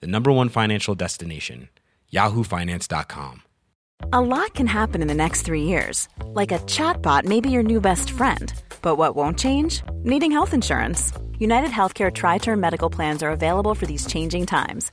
the number one financial destination, yahoofinance.com. A lot can happen in the next three years. Like a chatbot may be your new best friend. But what won't change? Needing health insurance. United Healthcare Tri Term Medical Plans are available for these changing times.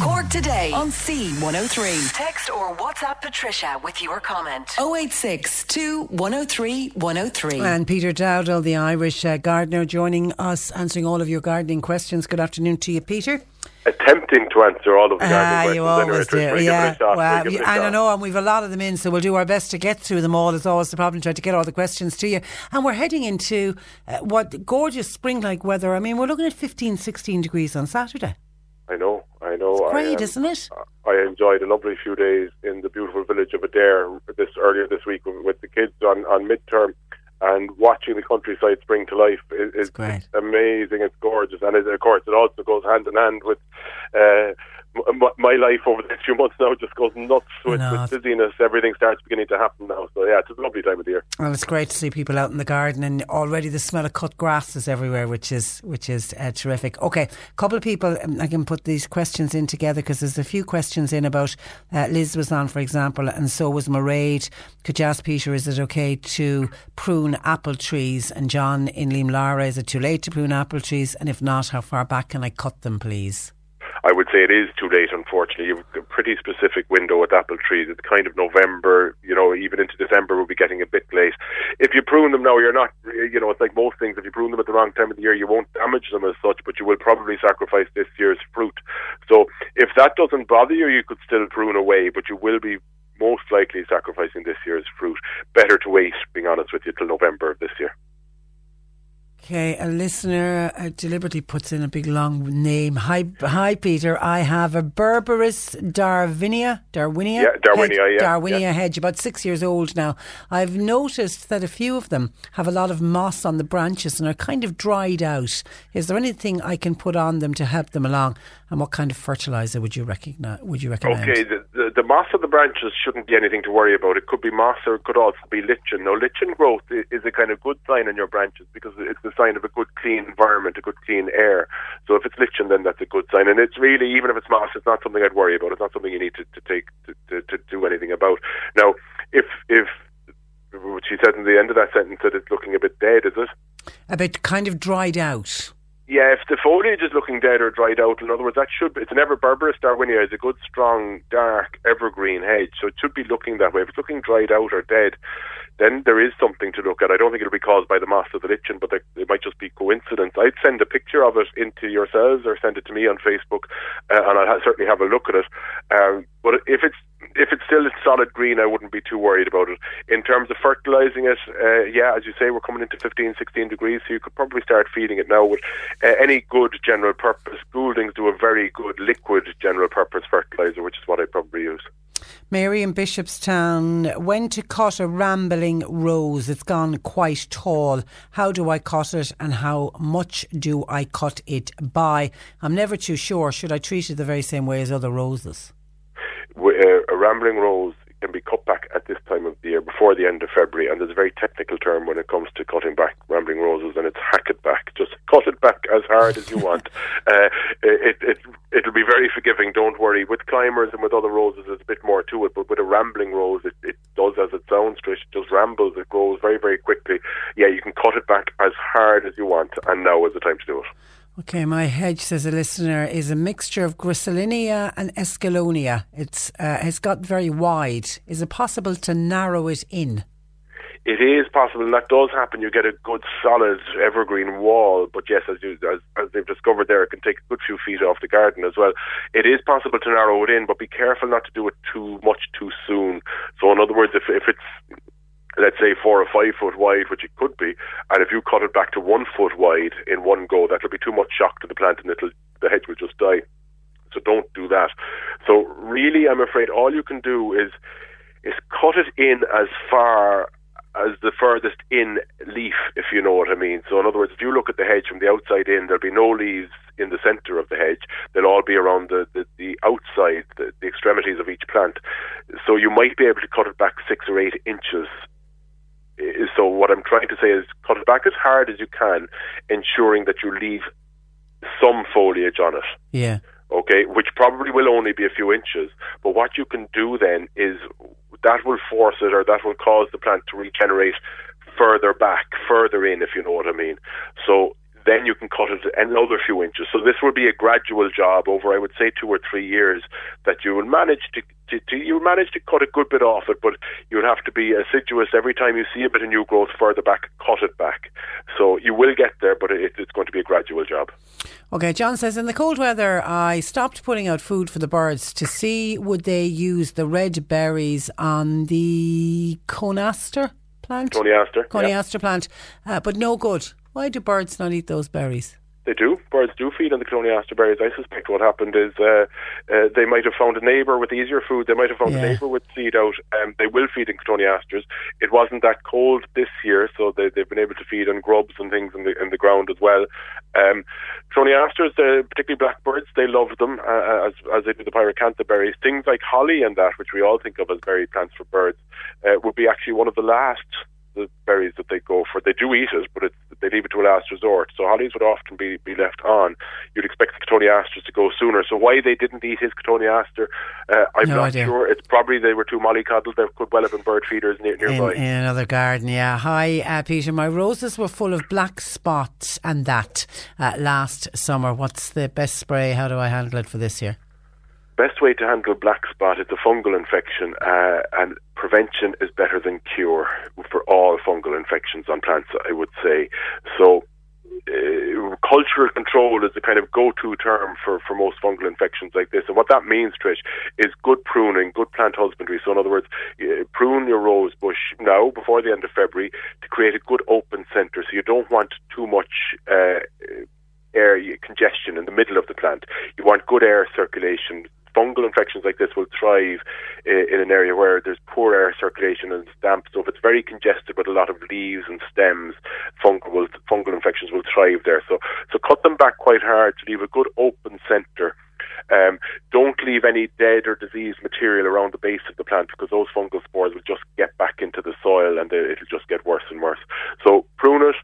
Cork today on C103. Text or WhatsApp Patricia with your comment. 086 103 103. And Peter Dowdall, the Irish uh, gardener, joining us, answering all of your gardening questions. Good afternoon to you, Peter. Attempting to answer all of the gardening Ah, questions. you always anyway, do. Yeah, well, I I don't know, and we've a lot of them in, so we'll do our best to get through them all. It's always the problem, trying to get all the questions to you. And we're heading into uh, what gorgeous spring-like weather. I mean, we're looking at 15, 16 degrees on Saturday. I know, I know. Great, I, isn't it? I enjoyed a lovely few days in the beautiful village of Adare this earlier this week with, with the kids on, on midterm and watching the countryside spring to life is, is amazing. It's gorgeous, and it, of course, it also goes hand in hand with. Uh, my life over the next few months now just goes nuts with, know. with busyness. Everything starts beginning to happen now. So yeah, it's a lovely time of the year. Well, it's great to see people out in the garden, and already the smell of cut grass is everywhere, which is which is uh, terrific. Okay, a couple of people. um, I can put these questions in together because there's a few questions in about uh, Liz was on, for example, and so was Mairead. Could you ask Peter, is it okay to prune apple trees? And John in Lemlara, is it too late to prune apple trees? And if not, how far back can I cut them, please? I would say it is too late, unfortunately. You've a pretty specific window with apple trees. It's kind of November, you know, even into December will be getting a bit late. If you prune them now, you're not, you know, it's like most things. If you prune them at the wrong time of the year, you won't damage them as such, but you will probably sacrifice this year's fruit. So if that doesn't bother you, you could still prune away, but you will be most likely sacrificing this year's fruit. Better to wait, being honest with you, till November of this year. Okay, a listener uh, deliberately puts in a big long name. Hi, hi, Peter. I have a Berberis Darwinia, Darwinia, Yeah, Darwinia, hedge, yeah, Darwinia yeah. hedge, about six years old now. I've noticed that a few of them have a lot of moss on the branches and are kind of dried out. Is there anything I can put on them to help them along? And what kind of fertilizer would you recognize? Would you recommend? Okay, the, the, moss of the branches shouldn't be anything to worry about. It could be moss or it could also be lichen. Now, lichen growth is a kind of good sign on your branches because it's a sign of a good clean environment, a good clean air. So if it's lichen, then that's a good sign. And it's really, even if it's moss, it's not something I'd worry about. It's not something you need to, to take to, to, to do anything about. Now, if if she said in the end of that sentence that it's looking a bit dead, is it? A bit kind of dried out. Yeah, if the foliage is looking dead or dried out, in other words, that should be, it's an ever Berberis Darwinia is a good, strong, dark, evergreen hedge, so it should be looking that way. If it's looking dried out or dead, then there is something to look at. I don't think it'll be caused by the moss or the lichen, but it might just be coincidence. I'd send a picture of it into yourselves or send it to me on Facebook, uh, and I'll ha- certainly have a look at it. Um, but if it's if it's still a solid green, I wouldn't be too worried about it. In terms of fertilizing it, uh, yeah, as you say, we're coming into 15, 16 degrees, so you could probably start feeding it now with uh, any good general purpose. Gouldings do a very good liquid general purpose fertilizer, which is what I probably use. Mary in Bishopstown, when to cut a rambling rose? It's gone quite tall. How do I cut it and how much do I cut it by? I'm never too sure. Should I treat it the very same way as other roses? Uh, a rambling rose can be cut back at this time of the year before the end of February, and there's a very technical term when it comes to cutting back rambling roses, and it's hack it back. Just cut it back as hard as you want. Uh, it, it, it'll be very forgiving, don't worry. With climbers and with other roses, there's a bit more to it, but with a rambling rose, it, it does as it sounds, Trish. It just rambles, it grows very, very quickly. Yeah, you can cut it back as hard as you want, and now is the time to do it. Okay, my hedge, says a listener, is a mixture of Griselinia and Escallonia. It's uh, it's got very wide. Is it possible to narrow it in? it is possible, and that does happen. You get a good solid evergreen wall, but yes, as, you, as, as they've discovered there, it can take a good few feet off the garden as well. It is possible to narrow it in, but be careful not to do it too much too soon. So, in other words, if if it's let's say four or five foot wide, which it could be, and if you cut it back to one foot wide in one go, that'll be too much shock to the plant, and it'll the hedge will just die. So don't do that. So really, I'm afraid all you can do is is cut it in as far as the furthest in leaf, if you know what I mean. So, in other words, if you look at the hedge from the outside in, there'll be no leaves in the centre of the hedge. They'll all be around the, the, the outside, the, the extremities of each plant. So, you might be able to cut it back six or eight inches. So, what I'm trying to say is cut it back as hard as you can, ensuring that you leave some foliage on it. Yeah okay, which probably will only be a few inches. But what you can do then is that will force it or that will cause the plant to regenerate further back, further in, if you know what I mean. So then you can cut it another few inches. So this will be a gradual job over, I would say, two or three years that you will manage to, to, to you manage to cut a good bit off it, but you'll have to be assiduous every time you see a bit of new growth further back, cut it back. So you will get there, but it, it's going to be a gradual job. Okay, John says in the cold weather, I stopped putting out food for the birds to see would they use the red berries on the cotoneaster plant. Cotoneaster yeah. plant, uh, but no good. Why do birds not eat those berries? They do. Birds do feed on the Cotoneaster berries. I suspect what happened is uh, uh, they might have found a neighbour with easier food. They might have found yeah. a neighbour with seed out. Um, they will feed in Cotoneasters. It wasn't that cold this year, so they, have been able to feed on grubs and things in the in the ground as well. Um, Cotoneasters, uh, particularly blackbirds, they love them uh, as as they do the pyracantha berries. Things like holly and that, which we all think of as berry plants for birds, uh, would be actually one of the last the berries that they go for. They do eat it, but they leave it to a last resort. So hollies would often be, be left on. You'd expect the Cotoneasters to go sooner. So why they didn't eat his Cotoneaster, uh, I'm no not idea. sure. It's probably they were too mollycoddled. There could well have been bird feeders near, nearby. In, in another garden, yeah. Hi, uh, Peter. My roses were full of black spots and that uh, last summer. What's the best spray? How do I handle it for this year? Best way to handle black spot is a fungal infection, uh, and prevention is better than cure for all fungal infections on plants. I would say so. Uh, cultural control is the kind of go-to term for, for most fungal infections like this. And what that means, Trish, is good pruning, good plant husbandry. So in other words, uh, prune your rose bush now before the end of February to create a good open centre. So you don't want too much uh, air congestion in the middle of the plant. You want good air circulation, fungal infections like this will thrive uh, in an area where there's poor air circulation and damp. So if it's very congested with a lot of leaves and stems, fungal will, fungal infections will thrive there. So so cut them back quite hard to leave a good open centre. Um, don't leave any dead or diseased material around the base of the plant because those fungal spores will just get back into the soil and it'll just get worse and worse. So prune it,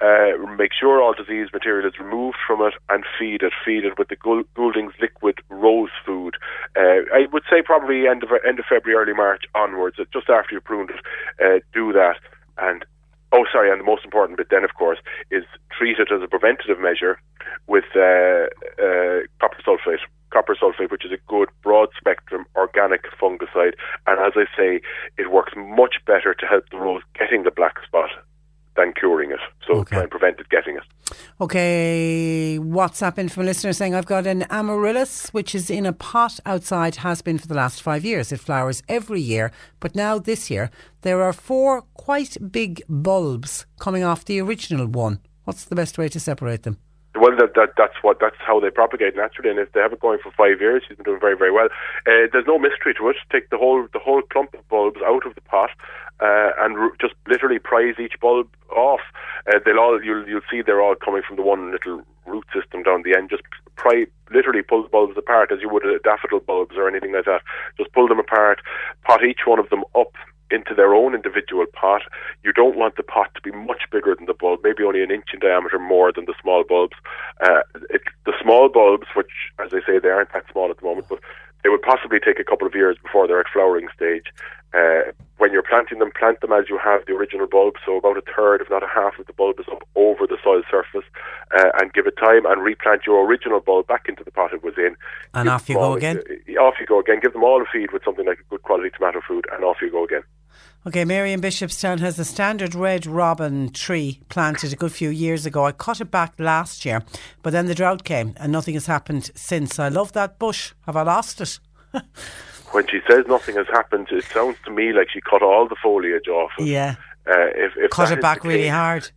uh, make sure all disease material is removed from it and feed it. Feed it with the Goulding's liquid rose food. Uh, I would say probably end of end of February, early March onwards, uh, just after you've pruned it. Uh, do that and. Oh, sorry, and the most important bit then, of course, is treat it as a preventative measure with uh, uh, copper sulfate copper sulfate, which is a good broad spectrum organic fungicide. And as I say, it works much better to help the rose getting the black spot than curing it. So okay. try and prevent it getting it. Okay, WhatsApp in from a listener saying I've got an amaryllis which is in a pot outside, has been for the last five years. It flowers every year, but now this year there are four quite big bulbs coming off the original one. What's the best way to separate them? Well, that, that, that's what that's how they propagate naturally, and if they have it going for five years, she's been doing very very well. Uh, there's no mystery to it. Take the whole the whole clump of bulbs out of the pot, uh, and r- just literally prise each bulb off. Uh, they'll all you'll you'll see they're all coming from the one little root system down the end. Just pry literally pull the bulbs apart as you would a daffodil bulbs or anything like that. Just pull them apart, pot each one of them up into their own individual pot. You don't want the pot to be much bigger than the bulb, maybe only an inch in diameter more than the small bulbs. Uh, it, the small bulbs, which, as I say, they aren't that small at the moment, but they would possibly take a couple of years before they're at flowering stage. Uh, when you're planting them, plant them as you have the original bulb, so about a third, if not a half, of the bulb is up over the soil surface, uh, and give it time and replant your original bulb back into the pot it was in. And give off you go again. Uh, off you go again. Give them all a feed with something like a good quality tomato food, and off you go again. Okay, Mary in Bishopstown has a standard red robin tree planted a good few years ago. I cut it back last year, but then the drought came and nothing has happened since. I love that bush. Have I lost it? when she says nothing has happened, it sounds to me like she cut all the foliage off. Yeah. Uh, if, if cut it back really hard.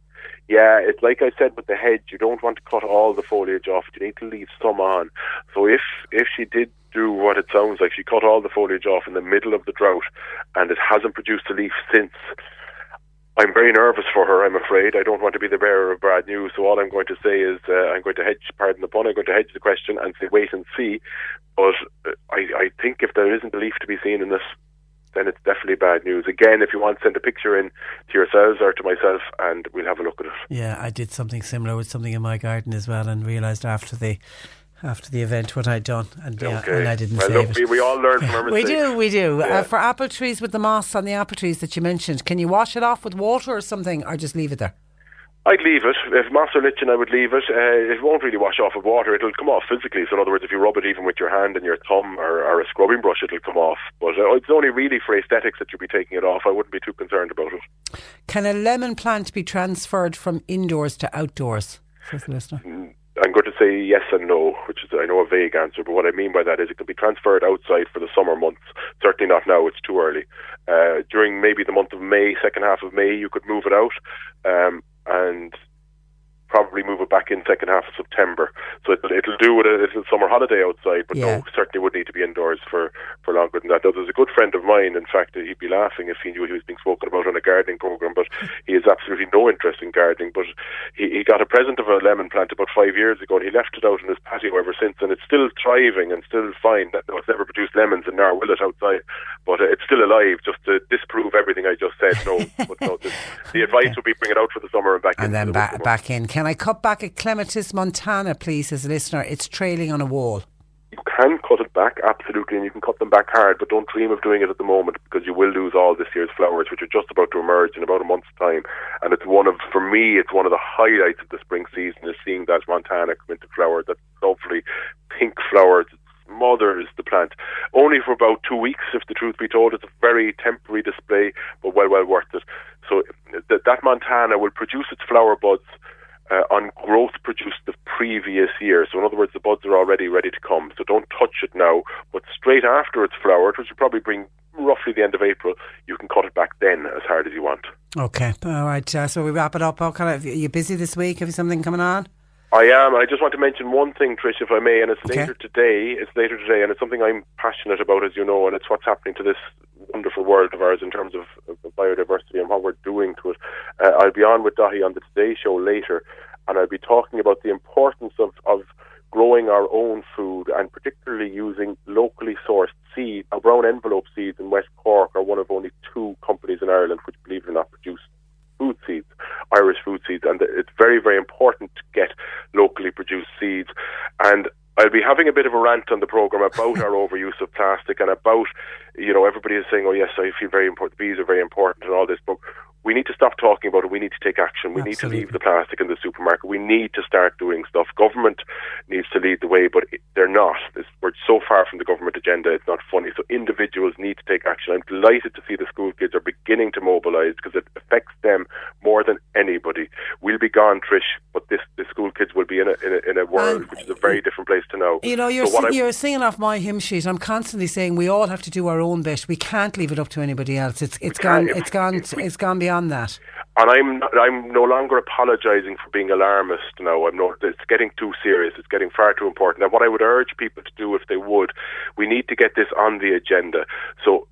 Yeah, it's like I said with the hedge. You don't want to cut all the foliage off. You need to leave some on. So if if she did do what it sounds like, she cut all the foliage off in the middle of the drought, and it hasn't produced a leaf since. I'm very nervous for her, I'm afraid. I don't want to be the bearer of bad news. So all I'm going to say is uh, I'm going to hedge, pardon the pun, I'm going to hedge the question and say wait and see. But uh, I, I think if there isn't a leaf to be seen in this, then it's definitely bad news. Again, if you want, send a picture in to yourselves or to myself and we'll have a look at it. Yeah, I did something similar with something in my garden as well and realised after the after the event what I'd done, and, yeah, and I didn't well, save look, it. We, we all learn from our mistakes. we do, we do. Uh, yeah. Uh, for apple trees with the moss on the apple trees that you mentioned, can you wash it off with water or something, or just leave it there? I'd leave it. If moss or lichen, I would leave it. Uh, it won't really wash off with water. It'll come off physically. So, in other words, if you rub it even with your hand and your thumb or, or a scrubbing brush, it'll come off. But uh, it's only really for aesthetics that you'll be taking it off. I wouldn't be too concerned about it. Can a lemon plant be transferred from indoors to outdoors? Says the listener. Mm, I'm going to say yes and no, which is I know a vague answer, but what I mean by that is it could be transferred outside for the summer months. Certainly not now; it's too early. Uh, during maybe the month of May, second half of May, you could move it out, um, and probably move it back in second half of September. So it'll, it'll do with a little summer holiday outside, but yeah. no, certainly would need to be indoors for, for longer than that. Though there's a good friend of mine, in fact, he'd be laughing if he knew he was being spoken about on a gardening program, but he has absolutely no interest in gardening. But he, he got a present of a lemon plant about five years ago, and he left it out in his patio ever since, and it's still thriving and still fine. That no, it's never produced lemons, and now will it outside? But uh, it's still alive, just to disprove everything I just said. No, but no, the, the advice would be bring it out for the summer and back and in. And then ba- back in. Can can I cut back a clematis montana, please, as a listener? It's trailing on a wall. You can cut it back, absolutely, and you can cut them back hard, but don't dream of doing it at the moment because you will lose all this year's flowers, which are just about to emerge in about a month's time. And it's one of, for me, it's one of the highlights of the spring season is seeing that montana come into flower, that lovely pink flowers mothers the plant only for about two weeks if the truth be told it's a very temporary display but well well worth it so th- that montana will produce its flower buds uh, on growth produced the previous year. So, in other words, the buds are already ready to come. So, don't touch it now. But straight after it's flowered, which will probably bring roughly the end of April, you can cut it back then as hard as you want. Okay, all right. Uh, so we wrap it up. How are you busy this week? Have you something coming on? I am. I just want to mention one thing, Trish, if I may, and it's okay. later today. It's later today, and it's something I'm passionate about, as you know, and it's what's happening to this wonderful world of ours in terms of, biodiversity and what we're doing to it. Uh, I'll be on with Daithí on the Today Show later, and I'll be talking about the importance of, of growing our own food and particularly using locally sourced seed. Our brown envelope seeds in West Cork are one of only two companies in Ireland which, believe it or not, produce food seeds, Irish food seeds, and it's very, very important to get locally produced seeds. And I'll be having a bit of a rant on the program about our overuse of plastic and about, you know, everybody is saying, oh, yes, I feel very important, bees are very important and all this, but we need to stop talking about it. We need to take action. We Absolutely. need to leave the plastic in the supermarket. We need to start doing stuff. Government needs to lead the way, but they're not. we're so far from the government agenda, it's not funny. So individuals need to take action. I'm delighted to see the school kids are beginning to mobilise because it affects them more than anybody. We'll be gone, Trish, but this the school kids will be in a, in a, in a world and which is a very different place to know. You know, you're, so you're singing off my hymn sheet. I'm constantly saying we all have to do our own bit. We can't leave it up to anybody else. It's it's gone. It's gone. It's gone beyond that. And I'm I'm no longer apologising for being alarmist now. I'm not. It's getting too serious. It's getting far too important. And what I would urge people to do, if they would, we need to get this on the agenda. So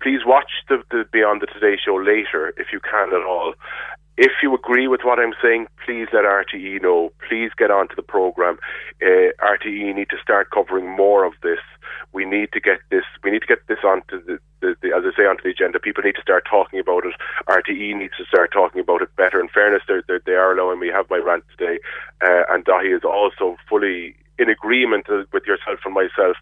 please watch the, the Beyond the Today Show later, if you can at all. If you agree with what I'm saying, please let RTE know. Please get onto the programme. Uh, RTE need to start covering more of this. We need to get this. We need to get this onto the, the, the, as I say, onto the agenda. People need to start talking about it. RTE needs to start talking about it better. In fairness, they're, they're, they are allowing me have my rant today, uh, and Daithí is also fully in agreement with yourself and myself.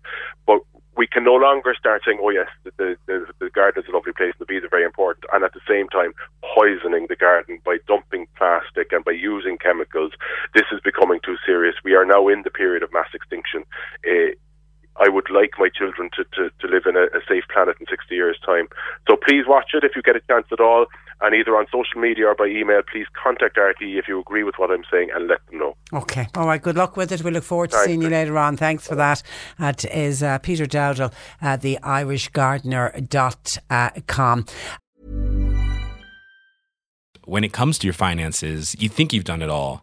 But we can no longer start saying, "Oh yes, the, the, the garden is a lovely place, the bees are very important," and at the same time poisoning the garden by dumping plastic and by using chemicals. This is becoming too serious. We are now in the period of mass extinction. Uh, I would like my children to, to, to live in a, a safe planet in 60 years' time. So please watch it if you get a chance at all and either on social media or by email, please contact RTE if you agree with what I'm saying and let them know. Okay. All right. Good luck with it. We look forward to Thanks. seeing you later on. Thanks for that. That is uh, Peter Dowdall, uh, the IrishGardener.com. When it comes to your finances, you think you've done it all.